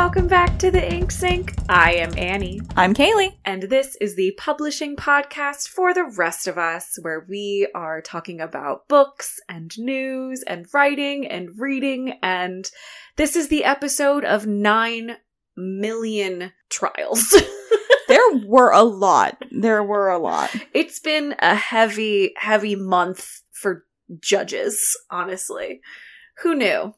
welcome back to the Ink Sink. I am Annie, I'm Kaylee. and this is the publishing podcast for the rest of us, where we are talking about books and news and writing and reading. And this is the episode of 9 million trials. There were a lot. There were a lot. it's been a heavy, heavy month for judges, honestly. Who knew?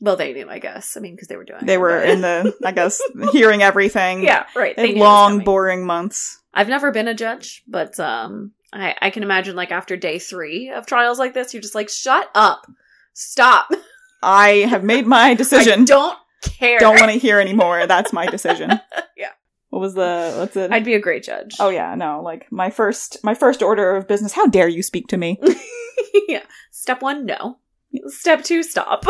Well, they knew, I guess. I mean, because they were doing They it, were but- in the, I guess, hearing everything. Yeah, right. They They had knew it was long, boring months. I've never been a judge, but um, I, I can imagine like after day three of trials like this, you're just like, shut up, stop. I have made my I decision. don't care. don't want to hear anymore. That's my decision. Yeah. What was the what's it? I'd be a great judge. oh yeah, no. Like my first my first order of business. How dare you speak to me? yeah. Step one, no. Step two, stop.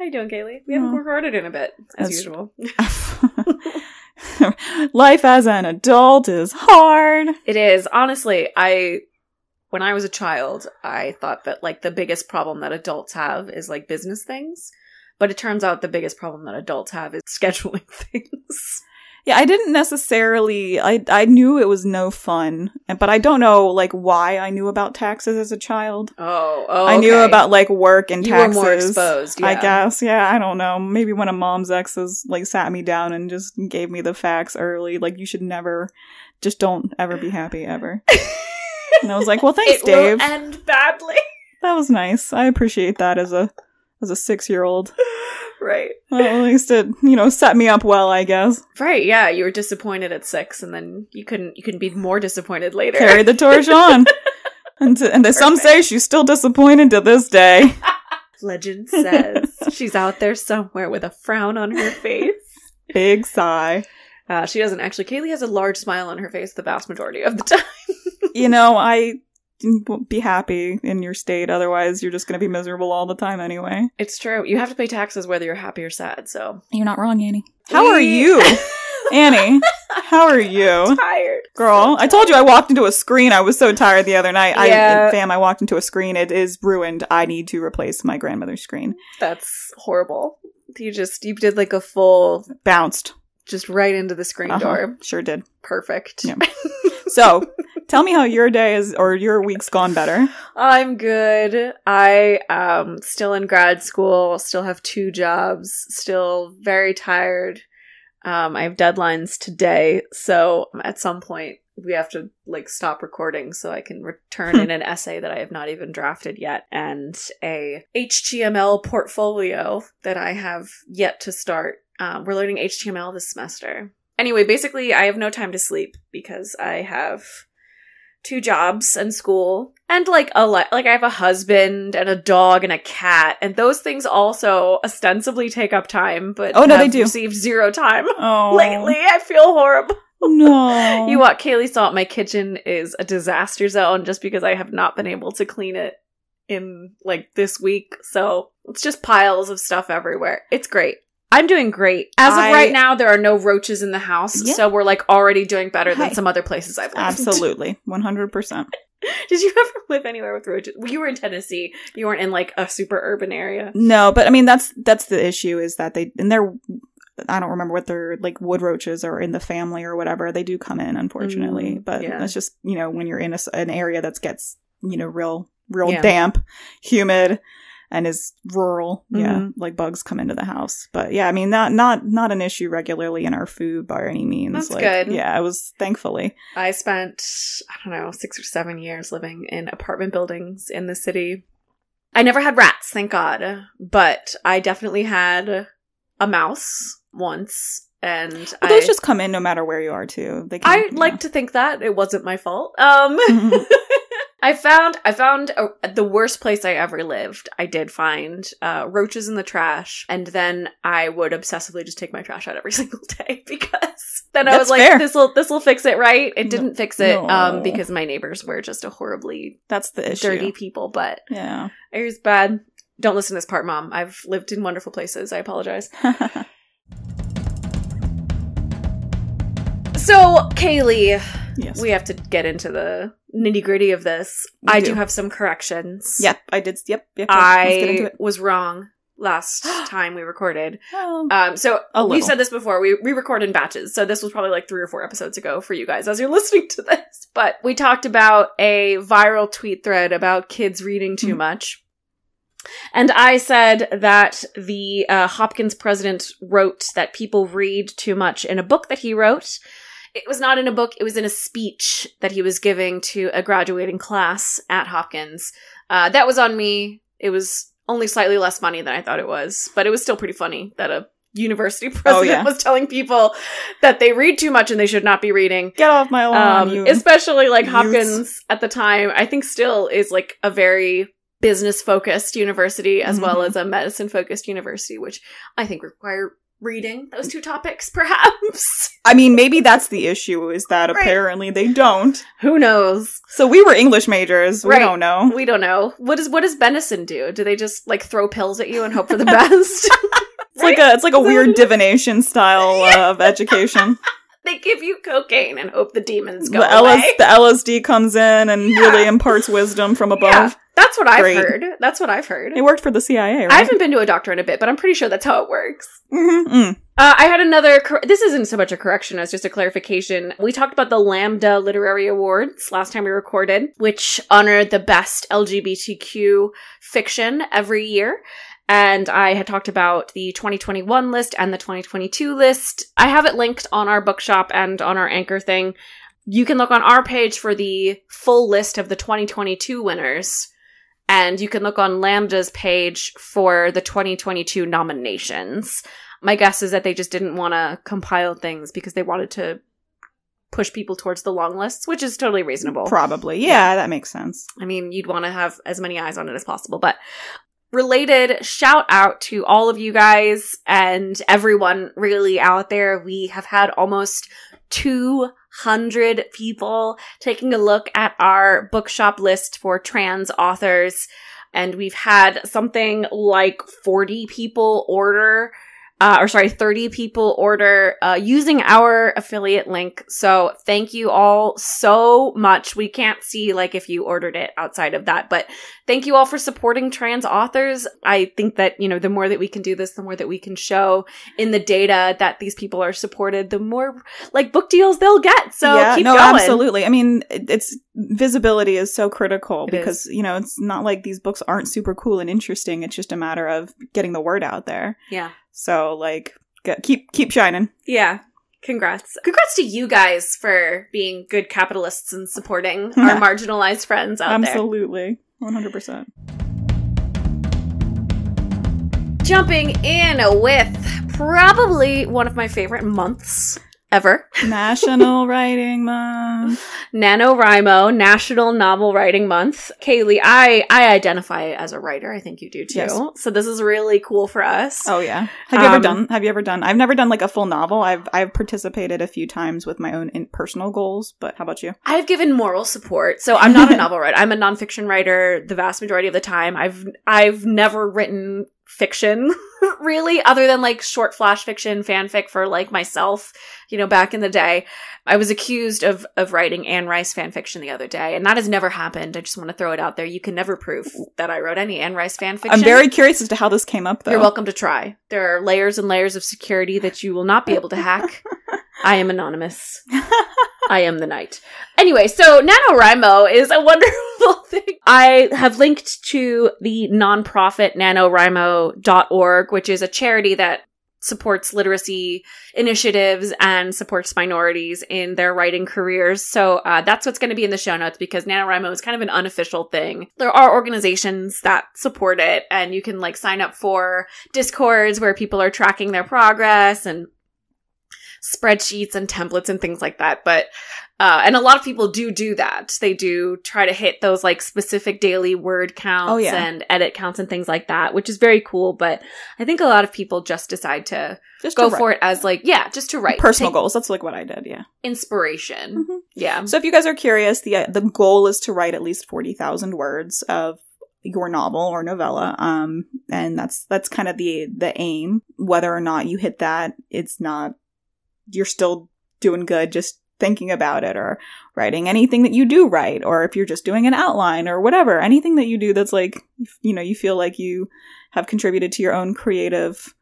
How you doing, Kaylee? We haven't Oh. recorded in a bit, as That's- usual. Life as an adult is hard. It is honestly. I when I was a child, I thought that like the biggest problem that adults have is like business things, but it turns out the biggest problem that adults have is scheduling things. Yeah, I didn't necessarily. I I knew it was no fun, but I don't know like why I knew about taxes as a child. Oh, oh I knew okay. about like work and you taxes. were more exposed. I guess, yeah, I don't know. Maybe one of mom's exes like sat me down and just gave me the facts early, like you should never, just don't ever be happy ever. And I was like, well, thanks, it Dave. will end badly. that was nice. I appreciate that as a as a six year old. right. Well, at least it you know set me up well, I guess. Right. Yeah. You were disappointed at six, and then you couldn't. You couldn't be more disappointed later. Carry the torch on. And, to, and some say she's still disappointed to this day. Legend says she's out there somewhere with a frown on her face. Big sigh. Uh, she doesn't actually. Kaylee has a large smile on her face the vast majority of the time. You know, I be happy in your state. Otherwise, you're just going to be miserable all the time anyway. It's true. You have to pay taxes whether you're happy or sad. So You're not wrong, Annie. How are you, Annie? How are you? tired, Girl, So I told you I walked into a screen. I was so tired the other night. Yeah. I, fam, I walked into a screen. It is ruined. I need to replace my grandmother's screen. That's horrible. You just you did like a full, Bounced. just right into the screen Uh-huh. door. Sure did. Perfect. Yeah. So, tell me how your day is or your week's gone better. I'm good. I um still in grad school, still have two jobs, still very tired. Um I have deadlines today, so at some point we have to like stop recording so I can return in an essay that I have not even drafted yet and a HTML portfolio that I have yet to start. Um, we're learning HTML this semester. Anyway, basically I have no time to sleep because I have two jobs and school and like a li- like I have a husband and a dog and a cat and those things also ostensibly take up time but Oh, no, they do. received zero time Oh. lately I feel horrible No. you what Kaylee thought my kitchen is a disaster zone just because I have not been able to clean it in like this week so it's just piles of stuff everywhere it's great I'm doing great. As of right now, there are no roaches in the house, Yeah. so we're like already doing better than Hi. some other places I've lived. Absolutely. 100%. Did you ever live anywhere with roaches? Well, you were in Tennessee. You weren't in like a super urban area. No, but I mean that's that's the issue is that they and they're I don't remember what they're like wood roaches or in the family or whatever. They do come in unfortunately, Mm, but yeah. that's just, you know, when you're in a an area that gets, you know, real real Yeah. damp, humid and is rural, yeah, Mhm. like bugs come into the house. But yeah, I mean not not not an issue regularly in our food by any means. That's like, good. Yeah, I was thankfully. I spent, I don't know, six or seven years living in apartment buildings in the city. I never had rats, thank God. But I definitely had a mouse once. And But I, those just come in no matter where you are too. They can, I yeah. like to think that it wasn't my fault. Um, I found I found a, the worst place I ever lived. I did find uh, roaches in the trash, and then I would obsessively just take my trash out every single day because then I was like, "This will this will fix it, right?" It didn't fix it No. um, because my neighbors were just a horribly That's the issue. dirty people. But Yeah. it was bad. Don't listen to this part, mom. I've lived in wonderful places. I apologize. So, Kaylee, yes. we have to get into the nitty gritty of this. We I do. do have some corrections. Yep, I did. Yep, yep. yep. Let's get into I was wrong last time we recorded. Oh. Um, so we've said this before. We we record in batches, so this was probably like three or four episodes ago for you guys as you're listening to this. But we talked about a viral tweet thread about kids reading too Mhm. much. And I said that the uh, Hopkins president wrote that people read too much in a book that he wrote. It was not in a book, it was in a speech that he was giving to a graduating class at Hopkins. Uh, that was on me. It was only slightly less funny than I thought it was, but it was still pretty funny that a university president Oh, yeah. was telling people that they read too much and they should not be reading. Get off my lawn, Um, especially like youths. Hopkins at the time, I think still is like a very business focused university as well Mhm. as a medicine focused university, which I think require reading those two topics, perhaps. I mean, maybe that's the issue is that Right. apparently they don't. Who knows? So we were English majors. We Right. don't know. We don't know. What does what does Benison do? Do they just like throw pills at you and hope for the best? It's like a it's like a weird divination style uh, of education. they give you cocaine and hope the demons go The, away. LS, the LSD comes in and Yeah. really imparts wisdom from above. Yeah, that's what I've Great. heard. That's what I've heard. It worked for the CIA, I haven't been to a doctor in a bit, but I'm pretty sure that's how it works. Mm-hmm. Mm. Uh, I had another. Cor- this isn't so much a correction as just a clarification. We talked about the Lambda Literary Awards last time we recorded, which honor the best LGBTQ fiction every year. And I had talked about the 2021 list and the 2022 list. I have it linked on our bookshop and on our anchor thing. You can look on our page for the full list of the 2022 winners. And you can look on Lambda's page for the 2022 nominations. My guess is that they just didn't want to compile things because they wanted to push people towards the long lists, which is totally reasonable. Probably. Yeah, that makes sense. I mean, you'd want to have as many eyes on it as possible. But related, shout out to all of you guys and everyone really out there. We have had almost 200 people taking a look at our bookshop list for trans authors. And we've had something like 40 people order uh, or sorry, 30 people order uh, using our affiliate link. So thank you all so much. We can't see like if you ordered it outside of that, but thank you all for supporting trans authors. I think that, you know, the more that we can do this, the more that we can show in the data that these people are supported, the more like book deals they'll get. So yeah, keep no, going. absolutely. I mean, it's visibility is so critical It because you know it's not like these books aren't super cool and interesting. It's just a matter of getting the word out there. Yeah. So like, get, keep keep shining. Yeah. Congrats. Congrats to you guys for being good capitalists and supporting our marginalized friends out there. Absolutely, one hundred percent. jumping in with probably one of my favorite months ever. National Writing Month. NaNoWriMo, National Novel Writing Month. Kaylee, I, I identify as a writer. I think you do too. Yes. So this is really cool for us. Oh yeah. Have you ever Um, done? Have you ever done? I've never done like a full novel. I've I've participated a few times with my own in- personal goals. But how about you? I've given moral support. So I'm not a novel writer. I'm a nonfiction writer the vast majority of the time. I've I've never written fiction really other than like short flash fiction fanfic for like myself, you know, back in the day. I was accused of of writing Anne Rice fan fiction the other day, and that has never happened. I just want to throw it out there. You can never prove that I wrote any Anne Rice fan fiction. I'm very curious as to how this came up though. You're welcome to try. There are layers and layers of security that you will not be able to hack. I am anonymous. I am the knight. Anyway, so NaNoWriMo is a wonderful thing. I have linked to the nonprofit NaNoWriMo.org, which is a charity that supports literacy initiatives and supports minorities in their writing careers. So uh, that's what's going to be in the show notes because NaNoWriMo is kind of an unofficial thing. There are organizations that support it and you can like sign up for discords where people are tracking their progress and spreadsheets and templates and things like that. But uh, and a lot of people do do that. They do try to hit those like specific daily word counts Oh, yeah. and edit counts and things like that, which is very cool. But I think a lot of people just decide to Just go to for it as like, yeah, just to write personal Take goals. That's like what I did. Yeah. inspiration. Mhm. Yeah. So if you guys are curious, the the goal is to write at least forty thousand words of your novel or novella, um, and that's that's kind of the the aim. Whether or not you hit that, it's not. You're still doing good. Just thinking about it or writing anything that you do write or if you're just doing an outline or whatever anything that you do that's like you know you feel like you have contributed to your own creative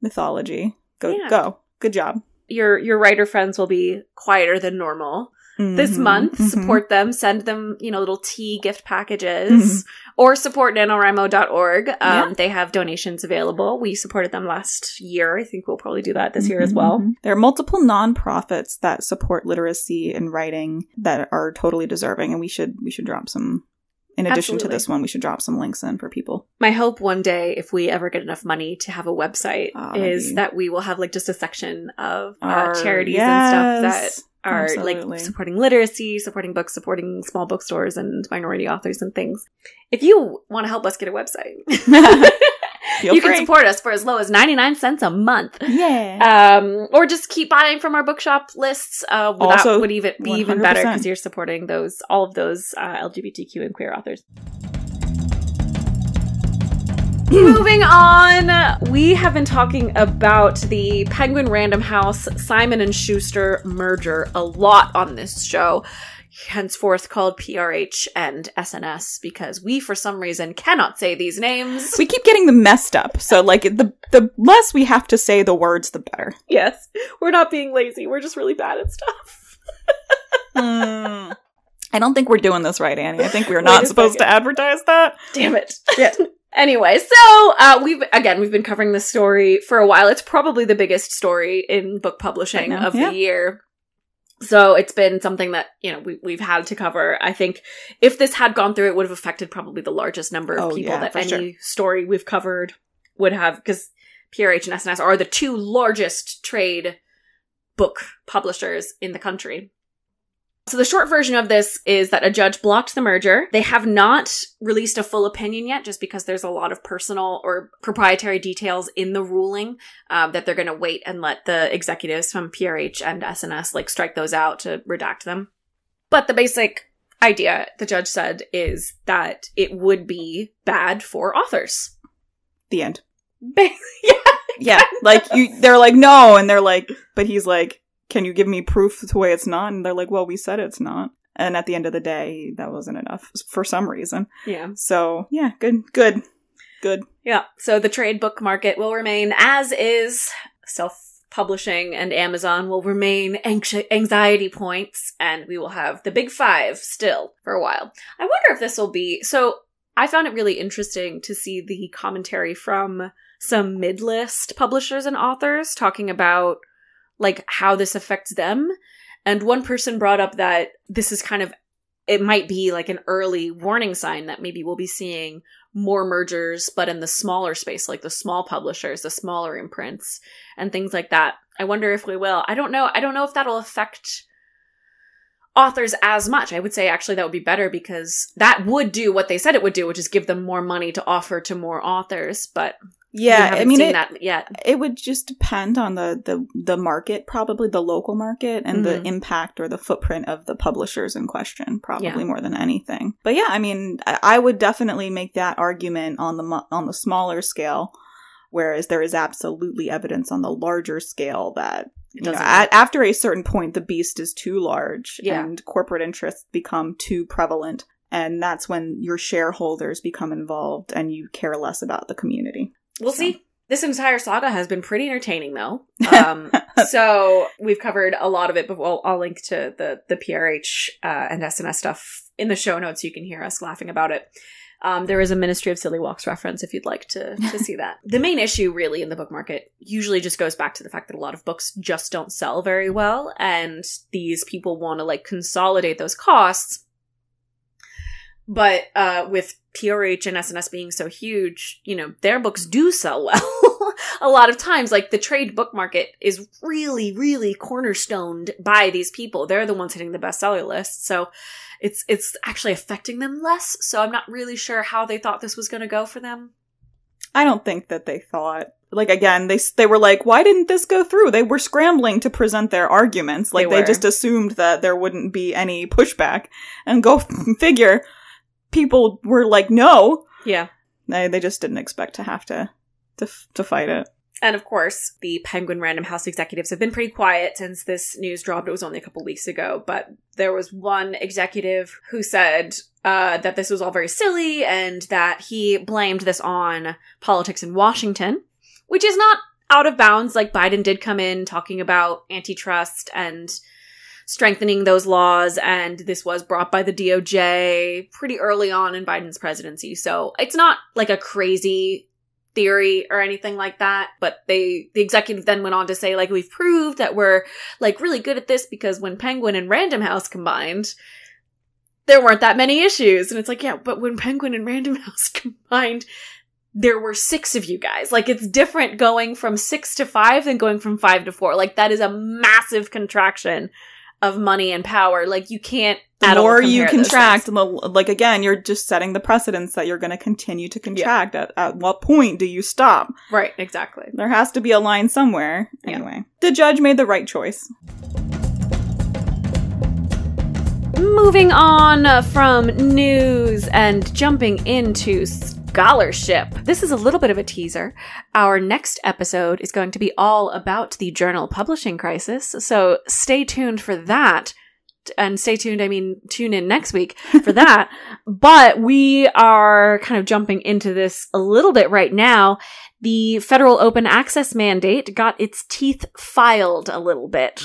mythology. Go, Yeah. go. Good job. Your your writer friends will be quieter than normal this Mhm, month. mhm. Support them. Send them, you know, little tea gift packages Mhm. or support NaNoWriMo.org. Um, Yeah. They have donations available. We supported them last year. I think we'll probably do that this year as well. Mhm. There are multiple nonprofits that support literacy and writing that are totally deserving, and we should we should drop some. In addition Absolutely. to this one, we should drop some links in for people. My hope one day, if we ever get enough money to have a website, Ah, is be- that we will have like just a section of uh, Our- charities and stuff that are absolutely. like supporting literacy, supporting books, supporting small bookstores and minority authors and things. If you want to help us get a website, you free. can support us for as low as 99 cents a month. Yeah. Um, or just keep buying from our bookshop lists. Uh, that Also, would even be even better because you're supporting those all of those uh, LGBTQ and queer authors. Moving on, we have been talking about the Penguin Random House Simon and Schuster merger a lot on this show, henceforth called PRH and SNS because we, for some reason, cannot say these names. we keep getting them messed up. So like the the less we have to say the words, the better. yes, we're not being lazy. We're just really bad at stuff. Hmm. I don't think we're doing this right, Annie. I think we're not supposed second. to advertise that. Damn it. Anyway, so uh, we've again we've been covering this story for a while. It's probably the biggest story in book publishing of yeah. the year. So it's been something that you know we we've had to cover. I think if this had gone through, it would have affected probably the largest number of Oh, people yeah, that any sure. story we've covered would have because PRH and SNS are the two largest trade book publishers in the country. So the short version of this is that a judge blocked the merger. They have not released a full opinion yet, just because there's a lot of personal or proprietary details in the ruling um, that they're going to wait and let the executives from PRH and SNS like strike those out to redact them. But the basic idea, the judge said, is that it would be bad for authors. The end. yeah, Yeah, like you, they're like no, and they're like, but he's like, can you give me proof the way it's not? And they're like, well, we said it's not. And at the end of the day, that wasn't enough for some reason. yeah. So yeah, good, good, good. Yeah. So the trade book market will remain as is. Self publishing and Amazon will remain anxi- anxiety points, and we will have the big five still for a while. I wonder if this will be. So I found it really interesting to see the commentary from some mid list publishers and authors talking about like how this affects them. And one person brought up that this is kind of it might be like an early warning sign that maybe we'll be seeing more mergers, but in the smaller space, like the small publishers, the smaller imprints, and things like that. I wonder if we will. I don't know. I don't know if that'll affect authors as much. I would say actually that would be better because that would do what they said it would do, which is give them more money to offer to more authors. But Yeah, I mean, it, that yet. it would just depend on the the the market, probably the local market, and the Mhm. impact or the footprint of the publishers in question, probably Yeah. more than anything. But yeah, I mean, I, I would definitely make that argument on the on the smaller scale, whereas there is absolutely evidence on the larger scale that you know, at, after a certain point, the beast is too large Yeah. and corporate interests become too prevalent. And that's when your shareholders become involved and you care less about the community. We'll So. see. This entire saga has been pretty entertaining, though. Um, so we've covered a lot of it, but we'll, I'll link to the the PRH uh, and SNS stuff in the show notes. You can hear us laughing about it. Um, there is a Ministry of Silly Walks reference if you'd like to to see that. The main issue, really, in the book market usually just goes back to the fact that a lot of books just don't sell very well, and these people want to like consolidate those costs. But uh, with PRH and SNS being so huge, you know, their books do sell well. a lot of times, like the trade book market is really, really cornerstoned by these people. They're the ones hitting the bestseller list. So it's it's actually affecting them less. So I'm not really sure how they thought this was going to go for them. I don't think that they thought like again they they were like why didn't this go through? They were scrambling to present their arguments like They they, just assumed that there wouldn't be any pushback and go figure people were like no. Yeah. They they just didn't expect to have to to to fight it. And of course, the Penguin Random House executives have been pretty quiet since this news dropped. It was only a couple weeks ago, but there was one executive who said uh, that this was all very silly and that he blamed this on politics in Washington, which is not out of bounds. Like Biden did come in talking about antitrust and strengthening those laws, and this was brought by the DOJ pretty early on in Biden's presidency. So it's not like a crazy theory or anything like that but they the executive then went on to say like we've proved that we're like really good at this because when penguin and random house combined there weren't that many issues. And it's like yeah but when penguin and random house combined there were six of you guys. Like it's different going from six to five than going from five to four. Like that is a massive contraction of money and power like you can't the more you contract, the, like again, you're just setting the precedence that you're going to continue to contract. At, at what point do you stop? right exactly There has to be a line somewhere. Yeah. Anyway, the judge made the right choice. Moving on from news and jumping into scholarship. This is a little bit of a teaser. Our next episode is going to be all about the journal publishing crisis, so stay tuned for that. And stay tuned, I mean, tune in next week for that. but we are kind of jumping into this a little bit right now. The federal open access mandate got its teeth filed a little bit.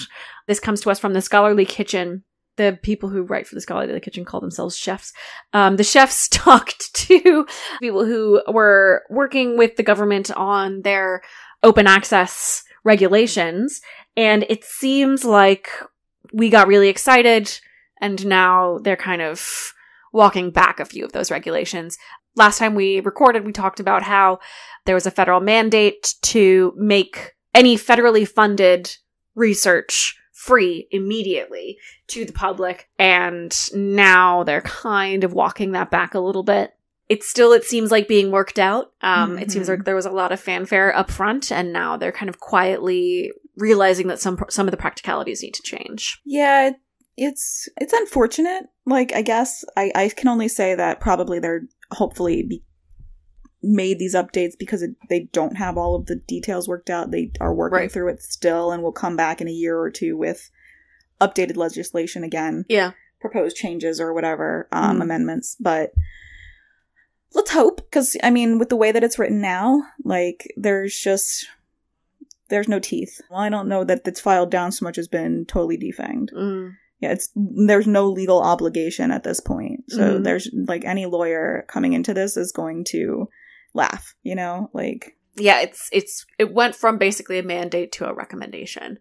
This comes to us from the Scholarly Kitchen the people who write for the Scholarly Kitchen call themselves chefs. Um, the chefs talked to people who were working with the government on their open access regulations, and it seems like we got really excited, and now they're kind of walking back a few of those regulations. Last time we recorded, we talked about how there was a federal mandate to make any federally funded research free immediately to the public and now they're kind of walking that back a little bit it's still it seems like being worked out um it seems Mhm. like there was a lot of fanfare up front and now they're kind of quietly realizing that some some of the practicalities need to change Yeah, it's it's unfortunate. Like I guess I I can only say that probably they're hopefully be made these updates because it, they don't have all of the details worked out. They are working Right. through it still, and will come back in a year or two with updated legislation again. yeah proposed changes or whatever um, Mhm. amendments but let's hope because i mean with the way that it's written now like there's just there's no teeth well, i don't know that it's filed down so much has been totally defanged Mm. yeah it's there's no legal obligation at this point so Mhm. there's like any lawyer coming into this is going to laugh you know? Like yeah it's it's it went from basically a mandate to a recommendation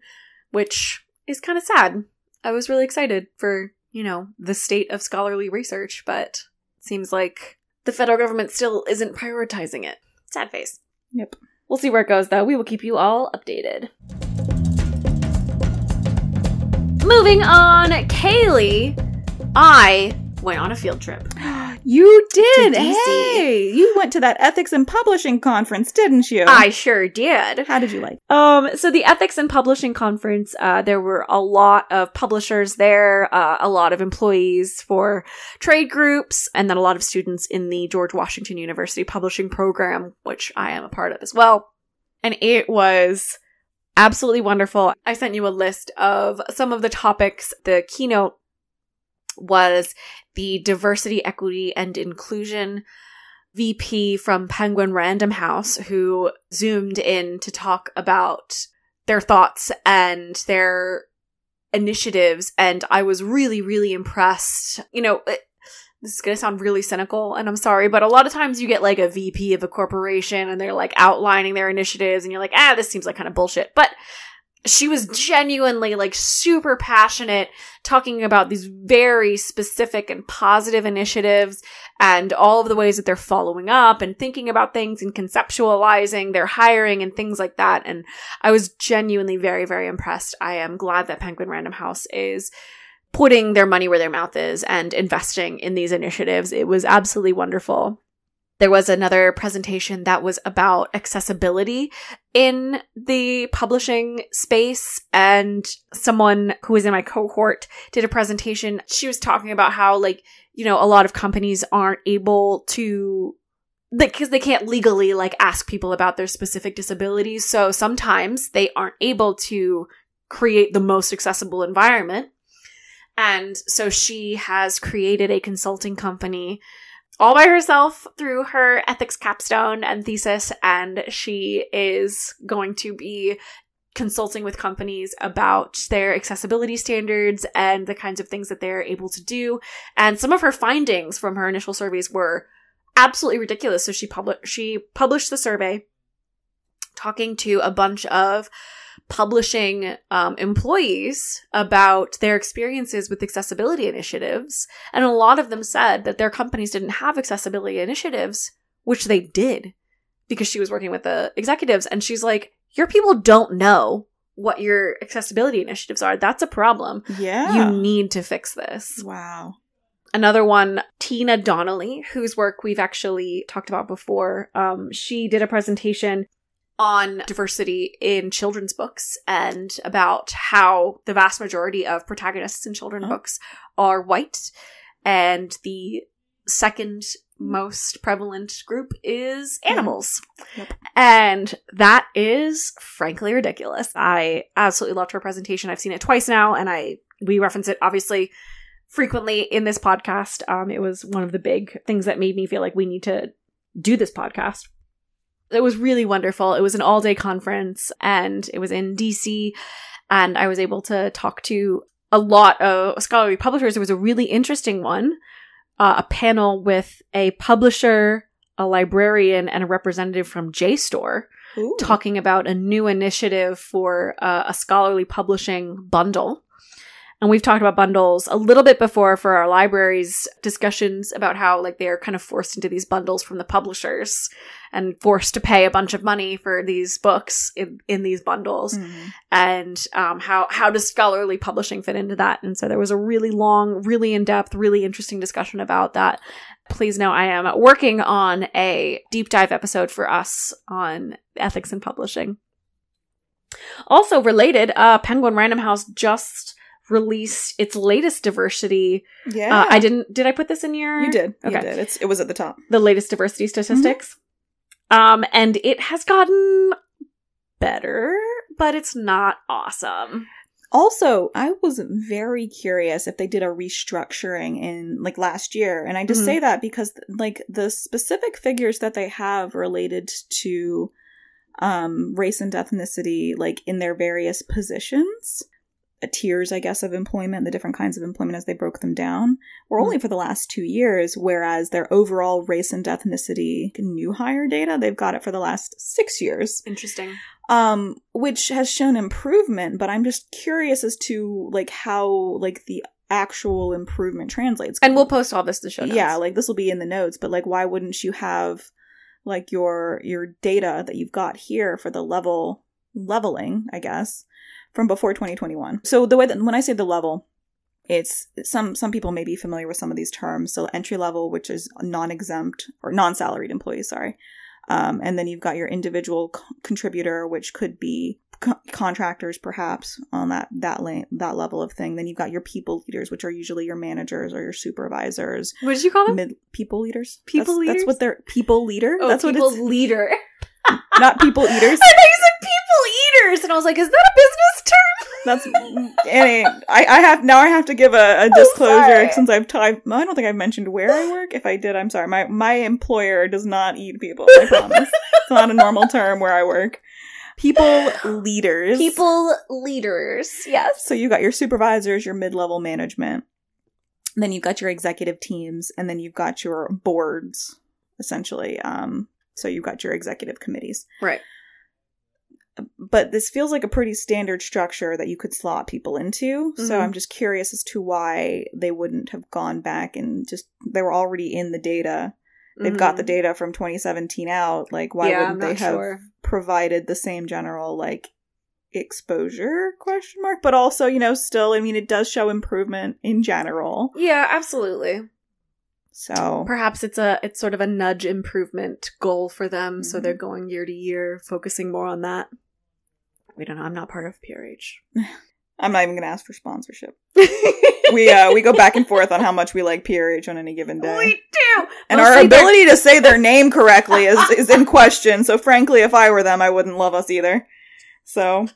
which is kind of sad. I was really excited for you know the state of scholarly research but it seems like the federal government still isn't prioritizing it. Sad face. Yep. We'll see where it goes though. We will keep you all updated. Moving on. Kaylee i went on a field trip you did hey you went to that ethics and publishing conference didn't you i sure did how did you like Um, so the Ethics in Publishing Conference, uh, there were a lot of publishers there, uh, a lot of employees for trade groups, and then a lot of students in the George Washington University Publishing Program, which I am a part of as well. And it was absolutely wonderful. I sent you a list of some of the topics. The keynote was the diversity, equity, and inclusion VP from Penguin Random House who zoomed in to talk about their thoughts and their initiatives. And I was really, really impressed. You know, it, this is going to sound really cynical and I'm sorry, but a lot of times you get like a VP of a corporation and they're like outlining their initiatives and you're like, ah, this seems like kind of bullshit. But she was genuinely like super passionate talking about these very specific and positive initiatives and all of the ways that they're following up and thinking about things and conceptualizing their hiring and things like that. And I was genuinely very, very impressed. I am glad that Penguin Random House is putting their money where their mouth is and investing in these initiatives. It was absolutely wonderful. There was another presentation that was about accessibility in the publishing space, and someone who was in my cohort did a presentation. She was talking about how, like, you know, a lot of companies aren't able to because they can't legally like ask people about their specific disabilities. So sometimes they aren't able to create the most accessible environment. And so she has created a consulting company all by herself through her ethics capstone and thesis. And she is going to be consulting with companies about their accessibility standards and the kinds of things that they're able to do. And some of her findings from her initial surveys were absolutely ridiculous. So she published she published the survey talking to a bunch of publishing um, employees about their experiences with accessibility initiatives. And a lot of them said that their companies didn't have accessibility initiatives, which they did because she was working with the executives. And she's like, Your people don't know what your accessibility initiatives are. That's a problem. Yeah. You need to fix this. Wow. Another one, Tina Donnelly, whose work we've actually talked about before. Um, she did a presentation on diversity in children's books and about how the vast majority of protagonists in children's Oh. books are white and the second most prevalent group is animals. Yep. And that is frankly ridiculous. I absolutely loved her presentation. I've seen it twice now and I we reference it obviously frequently in this podcast. Um it was one of the big things that made me feel like we need to do this podcast. It was really wonderful. It was an all day conference and it was in DC. And I was able to talk to a lot of scholarly publishers. It was a really interesting one uh, a panel with a publisher, a librarian, and a representative from JSTOR Ooh. talking about a new initiative for uh, a scholarly publishing bundle. And we've talked about bundles a little bit before for our libraries discussions about how like they're kind of forced into these bundles from the publishers and forced to pay a bunch of money for these books in, in these bundles Mhm. and um, how how does scholarly publishing fit into that? And so there was a really long, really in depth, really interesting discussion about that. Please know I am working on a deep dive episode for us on ethics in publishing. Also related, uh, Penguin Random House just released its latest diversity. Yeah. Uh, I didn't. Did I put this in your? You did. You Okay. did. It's it was at the top. the latest diversity statistics. Um, and it has gotten better, but it's not awesome. Also, I was very curious if they did a restructuring in like last year. And I just Mhm. say that because like the specific figures that they have related to um race and ethnicity like in their various positions, tiers I guess of employment, the different kinds of employment as they broke them down, were only for the last 2 years whereas their overall race and ethnicity new hire data, they've got it for the last 6 years Interesting. um which has shown improvement but i'm just curious as to like how like the actual improvement translates And we'll post all this to show notes. yeah like this will be in the notes but like why wouldn't you have like your your data that you've got here for the level leveling i guess from before 2021 so the way that when i say the level it's some some people may be familiar with some of these terms. So entry level which is non-exempt or non-salaried employees sorry. Um, and then you've got your individual c- contributor which could be co- contractors perhaps on that that la- that level of thing. Then you've got your people leaders which are usually your managers or your supervisors. What did you call them? mid people leaders? People that's, leaders? that's what they're people leader? Oh, that's what people it's leader. not people eaters I thought you eaters, and I was like, is that a business term? That's Annie. I, I have now. I have to give a, a disclosure since I've. T- I don't think I've mentioned where I work. If I did, I'm sorry. My my employer does not eat people. I promise. it's not a normal term where I work. People leaders. people leaders. Yes. So you got your supervisors, your mid level management. Then you've got your executive teams, and then you've got your boards, essentially. Um, so you've got your executive committees. Right. But this feels like a pretty standard structure that you could slot people into. So Mhm. I'm just curious as to why they wouldn't have gone back and just they were already in the data. They've got the data from 2017 out. Like why Mm-hmm. yeah, wouldn't they have sure. provided the same general like exposure question mark but also you know still i mean it does show improvement in general Yeah, absolutely. So Perhaps it's a it's sort of a nudge improvement goal for them, so Mhm. they're going year to year, focusing more on that. We don't know. I'm not part of PRH. i'm not even gonna ask for sponsorship we uh we go back and forth on how much we like prh on any given day We do. and Mostly our ability to say their name correctly is is in question. So frankly, if I were them, I wouldn't love us either. So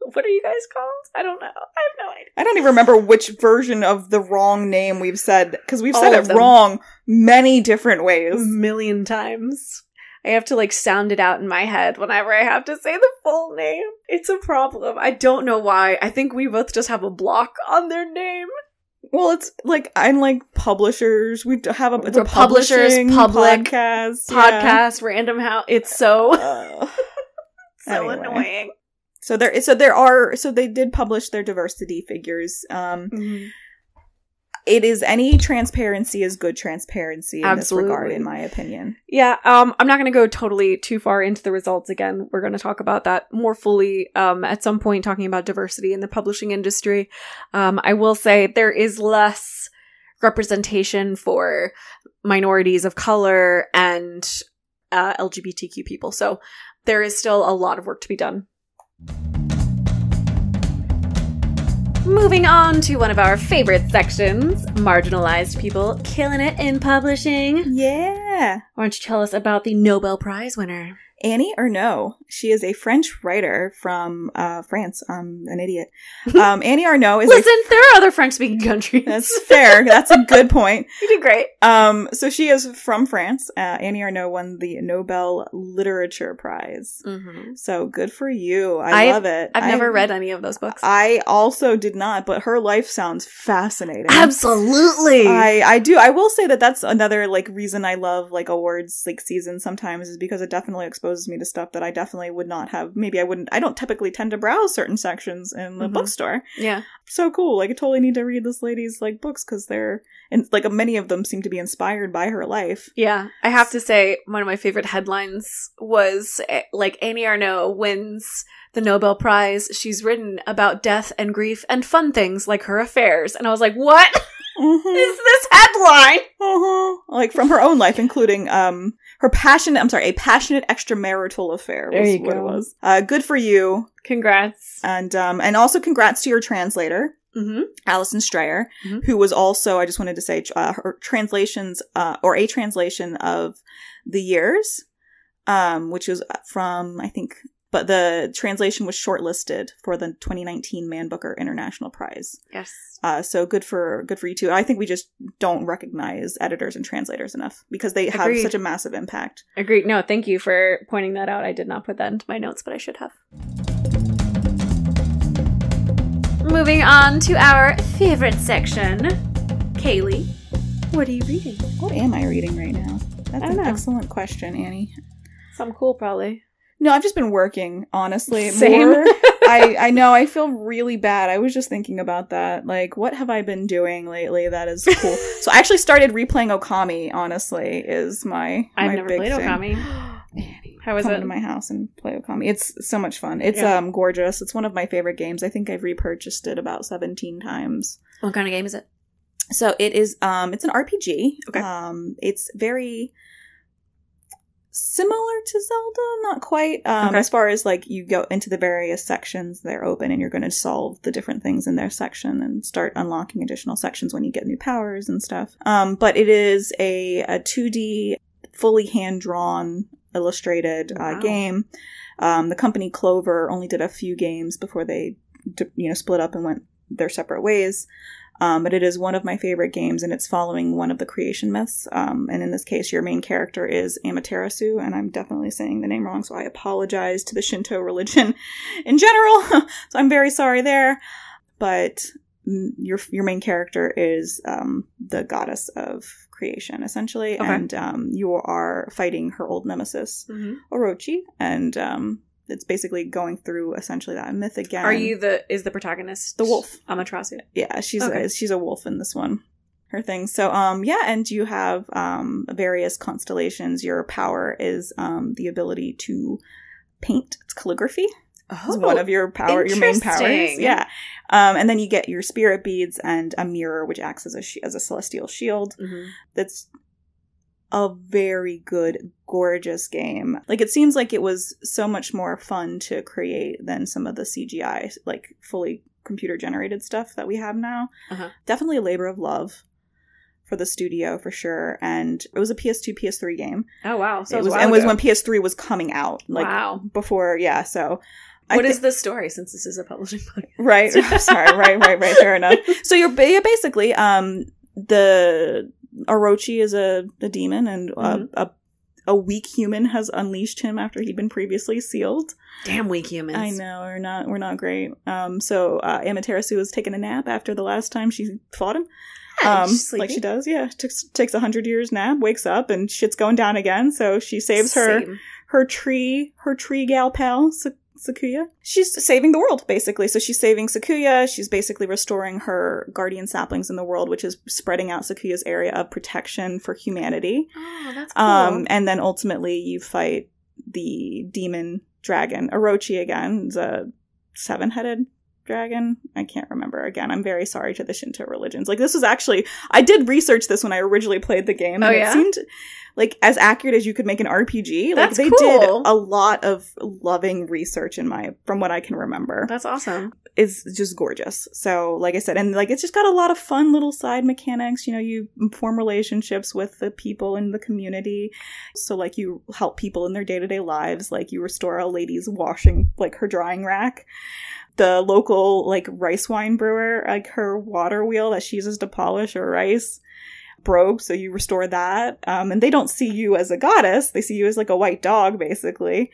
What are you guys called? I don't know. I have no idea. I don't even remember which version of the wrong name we've said because we've said All of it them. wrong many different ways. A million times. I have to like sound it out in my head whenever I have to say the full name. It's a problem. I don't know why. I think we both just have a block on their name. Well, it's like I'm like publishers. We have a it's a publishers, public, podcast, yeah. Podcast, random house. It's so Uh, so anyway. annoying. So there, so there are, so they did publish their diversity figures. Um, it is any transparency is good transparency in Absolutely. this regard, in my opinion. Yeah, um, I'm not going to go totally too far into the results again. We're going to talk about that more fully um, at some point, talking about diversity in the publishing industry. Um, I will say there is less representation for minorities of color and uh, LGBTQ people. So there is still a lot of work to be done. Moving on to one of our favorite sections marginalized people killing it in publishing. Yeah, Why don't you tell us about the Nobel Prize winner? Annie Ernaux. She is a French writer from uh, France. I'm an idiot. Um, Annie Ernaux is. Listen, there are other French speaking countries. that's fair. That's a good point. you did great. Um, so she is from France. Uh, Annie Ernaux won the Nobel Literature Prize. Mm-hmm. So good for you. I I've- love it. I've never I- read any of those books. I also did not, but her life sounds fascinating. Absolutely. I I do. I will say that that's another like reason I love like awards like season sometimes is because it definitely exposes me to stuff that I definitely would not have. Maybe I wouldn't. I don't typically tend to browse certain sections in the Mhm. bookstore. yeah. So cool. Like I totally need to read this lady's like books because they're and like many of them seem to be inspired by her life. Yeah. I have to say, one of my favorite headlines was eh, like Annie Ernaux wins the Nobel Prize. She's written about death and grief and fun things like her affairs. And I was like, what Mhm. is this headline? Uh-huh. Like from her own life, including um her passionate I'm sorry, a passionate extramarital affair was There you what go. it was. Uh good for you. Congrats. And um and also congrats to your translator, Mm-hmm. Alison Strayer, Mhm. who was also I just wanted to say uh, her translations uh or a translation of The Years um which was from I think but the translation was shortlisted for the 2019 Man Booker International Prize. Yes. Uh, so good for good for you too. I think we just don't recognize editors and translators enough because they have such a massive impact. Agreed. No, thank you for pointing that out. I did not put that into my notes, but I should have. Moving on to our favorite section. Kaylee, what are you reading? What am I reading right now? That's an know. excellent question, Annie. Some cool, probably. No, I've just been working, honestly. Same. More- I, I know, I feel really bad. I was just thinking about that. Like, what have I been doing lately that is cool? so I actually started replaying Okami, honestly, is my I've my never big played thing. Okami. Annie, How is come it? to my house and play Okami. It's so much fun. It's Yeah. um gorgeous. It's one of my favorite games. I think I've repurchased it about 17 times. What kind of game is it? So it is um it's an RPG. Okay. Um it's very similar to Zelda, not quite. Um Okay. as far as like you go into the various sections, they're open and you're going to solve the different things in their section and start unlocking additional sections when you get new powers and stuff. Um but it is a a 2D fully hand-drawn illustrated uh, game. Um the company Clover only did a few games before they you know split up and went their separate ways. Um, but it is one of my favorite games, and it's following one of the creation myths. Um, and in this case, your main character is Amaterasu, and I'm definitely saying the name wrong, so I apologize to the Shinto religion in general. so I'm very sorry there. But your your main character is um, the goddess of creation, essentially, Okay. and um, you are fighting her old nemesis Mm-hmm. Orochi, and um, it's basically going through essentially that myth again. Are you the is the protagonist The wolf. Amaterasu? Yeah, she's Okay. a, she's a wolf in this one. Her thing. So um yeah, and you have um various constellations. Your power is um the ability to paint. It's calligraphy. Oh, Is one of your power your main powers. Yeah. Um and then you get your spirit beads and a mirror which acts as a sh- as a celestial shield. Mhm. That's a very good gorgeous game. Like it seems like it was so much more fun to create than some of the CGI like fully computer generated stuff that we have now. Uh-huh. Definitely a labor of love for the studio for sure and it was a PS2 PS3 game. Oh wow! So it was and while was when PS3 was coming out like wow. before yeah so What is thi- the story since this is a publishing podcast? right? Sorry, right, right, right. Fair enough. So you're basically um the Orochi is a, a demon, and uh, Mhm. a a weak human has unleashed him after he'd been previously sealed. Damn weak humans. I know we're not we're not great. Um, so uh, Amaterasu has taken a nap after the last time she fought him. Yeah, Um, like she does, yeah. Takes takes a hundred years nap, wakes up, and shit's going down again. So she saves her Same. her tree her tree gal pal Sakuya. She's saving the world basically. So she's saving Sakuya. She's basically restoring her guardian saplings in the world, which is spreading out Sakuya's area of protection for humanity. Oh, that's cool. Um, and then ultimately you fight the demon dragon Orochi again. It's a seven-headed dragon. I can't remember again. I'm very sorry to the Shinto religions. Like this was actually I did research this when I originally played the game, and Oh, it yeah? seemed like as accurate as you could make an RPG. Like That's they cool. did a lot of loving research in my from what I can remember. that's awesome. It's just gorgeous. So, like I said, and like it's just got a lot of fun little side mechanics. You know, you form relationships with the people in the community. So, like, you help people in their day to day lives. Like, you restore a lady's washing, like her drying rack. The local, like, rice wine brewer, like her water wheel that she uses to polish her rice broke. So, you restore that. Um, and they don't see you as a goddess, they see you as like a white dog, basically.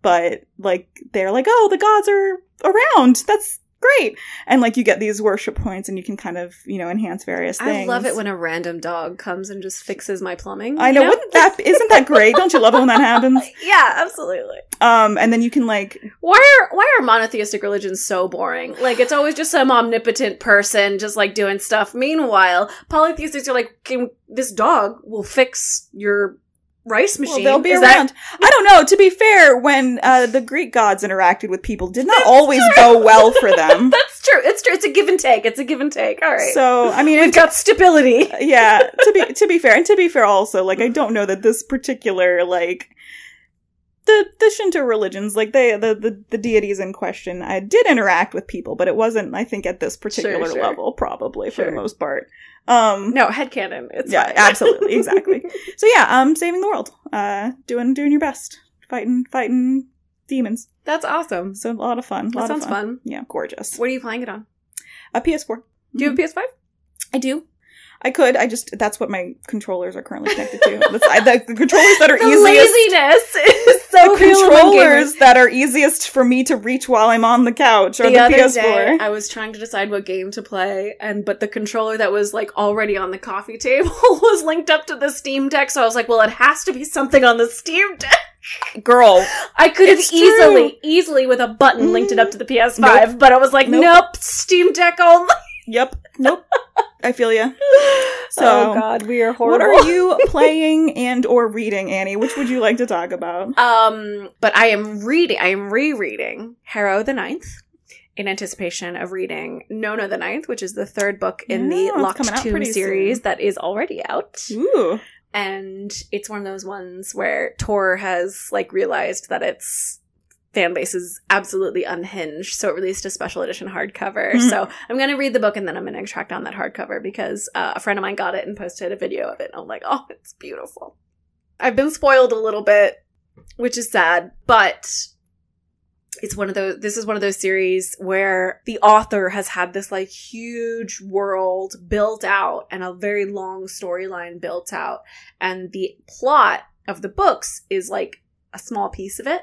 But, like, they're like, oh, the gods are around. That's great. And like you get these worship points and you can kind of, you know, enhance various I love it when a random dog comes and just fixes my plumbing. I you know, wouldn't that isn't that great? Don't you love it when that happens? yeah, absolutely. Um and then you can like Why are why are monotheistic religions so boring? Like it's always just some omnipotent person just like doing stuff. Meanwhile, polytheistics are like, can, this dog will fix your rice well, machine. they'll be Is that- around. I don't know. To be fair, when uh, the Greek gods interacted with people, did not That's always true. go well for them. That's true. It's true. It's a give and take. It's a give and take. All right. So I mean, we've it, got stability. yeah. To be to be fair, and to be fair, also like I don't know that this particular like the the Shinto religions, like they the the, the deities in question, I did interact with people, but it wasn't. I think at this particular sure. level, probably for the most part. Um, No, headcanon. It's yeah, absolutely, exactly. So yeah, um, saving the world, uh, doing doing your best, fighting fighting demons. That's awesome. So a lot of fun. A That sounds of fun. fun. Yeah, gorgeous. What are you playing it on? A PS4. Do you have a PS5? I do. I could. I just that's what my controllers are currently connected to. I, the, the controllers that are The easiest. laziness is so the controllers that are easiest for me to reach while I'm on the couch are the the, other PS4. day I was trying to decide what game to play and but the controller that was like already on the coffee table was linked up to the Steam Deck so I was like well it has to be something on the Steam Deck. Girl, I could have It's true. easily easily with a button linked it up to the PS5 Nope. but I was like Nope. nope, Steam Deck only. yep, nope. I feel you. So, oh god, we are horrible. What are you playing and or reading, Annie? Which would you like to talk about? Um, but I am reading, I am rereading Harrow the Ninth in anticipation of reading Nona the Ninth, which is the third book in Yeah, the Locked Tomb series soon. that is already out. Ooh, And it's one of those ones where Tor has like realized that its fan base is absolutely unhinged, so it released a special edition hardcover. Mhm. So I'm gonna read the book and then I'm gonna track down that hardcover because uh, a friend of mine got it and posted a video of it, and I'm like, oh, it's beautiful. I've been spoiled a little bit, which is sad, but it's one of those this is one of those series where the author has had this like huge world built out and a very long storyline built out and the plot of the books is like a small piece of it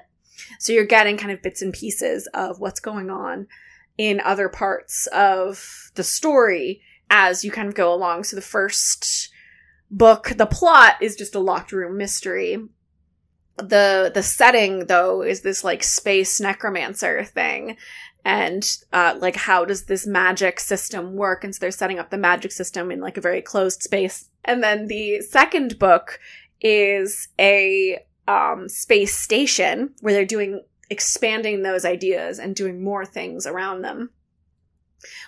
so you're getting kind of bits and pieces of what's going on in other parts of the story as you kind of go along. So the first book the plot is just a locked room mystery. The the setting though is this like space necromancer thing. And uh like how does this magic system work? And so they're setting up the magic system in like a very closed space. And then the second book is a um space station where they're doing expanding those ideas and doing more things around them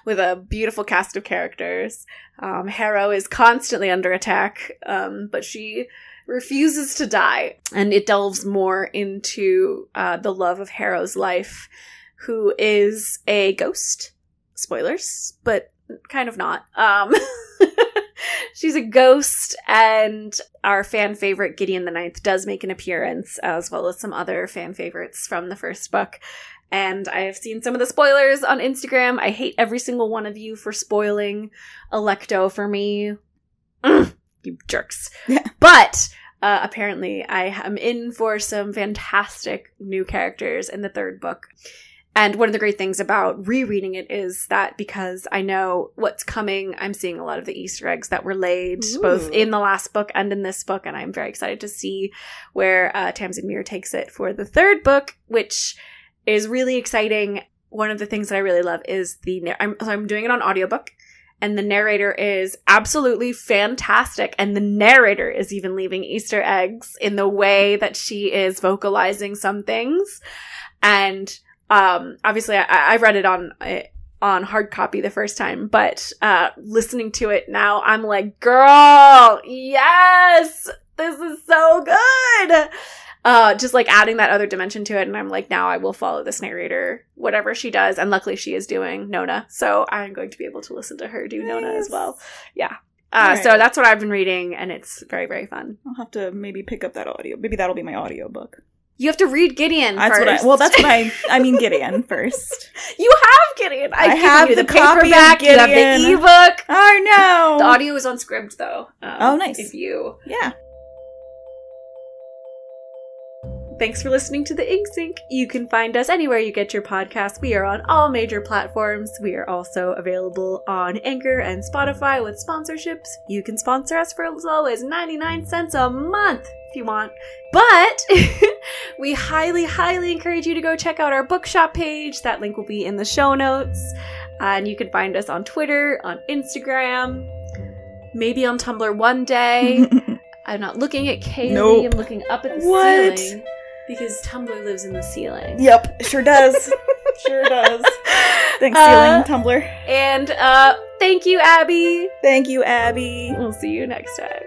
with a beautiful cast of characters um harrow is constantly under attack um but she refuses to die. And it delves more into uh, the love of Harrow's life, who is a ghost. Spoilers, but kind of not. Um, she's a ghost, and our fan favorite Gideon the Ninth does make an appearance, as well as some other fan favorites from the first book. And I have seen some of the spoilers on Instagram. I hate every single one of you for spoiling Alecto for me. You jerks. Yeah. But uh, apparently, I am in for some fantastic new characters in the third book. And one of the great things about rereading it is that because I know what's coming, I'm seeing a lot of the Easter eggs that were laid Ooh. both in the last book and in this book. And I'm very excited to see where uh, Tamsin Muir takes it for the third book, which is really exciting. One of the things that I really love is the. I'm, so I'm doing it on audiobook. And the narrator is absolutely fantastic. And the narrator is even leaving Easter eggs in the way that she is vocalizing some things. And um obviously I, I read it on uh, on hard copy the first time but uh listening to it now i'm like girl yes this is so good uh just like adding that other dimension to it and i'm like now i will follow this narrator whatever she does and luckily she is doing nona so i'm going to be able to listen to her do nona as well yeah uh, Alright. so that's what i've been reading and it's very very fun I'll have to maybe pick up that audio. Maybe that'll be my audiobook. You have to read gideon That's first. what I well that's what I I mean Gideon first. you have gideon i've I have the the, copy of paperback you have the ebook Oh no. The audio is on Scribd though. Um, Oh, nice. If you yeah. Thanks for listening to the Ink Sink. You can find us anywhere you get your podcasts. We are on all major platforms. We are also available on Anchor and Spotify with sponsorships. You can sponsor us for as low as 99 cents a month if you want. But we highly, highly encourage you to go check out our bookshop page. That link will be in the show notes. and you can find us on Twitter, on Instagram, maybe on Tumblr one day. I'm not looking at Kaylee. Nope. I'm looking up at the What? ceiling because Tumblr lives in the ceiling. yep, sure does. sure does. Thanks, Uh, ceiling Tumblr. And uh, thank you, Abby. Thank you, Abby. We'll see you next time.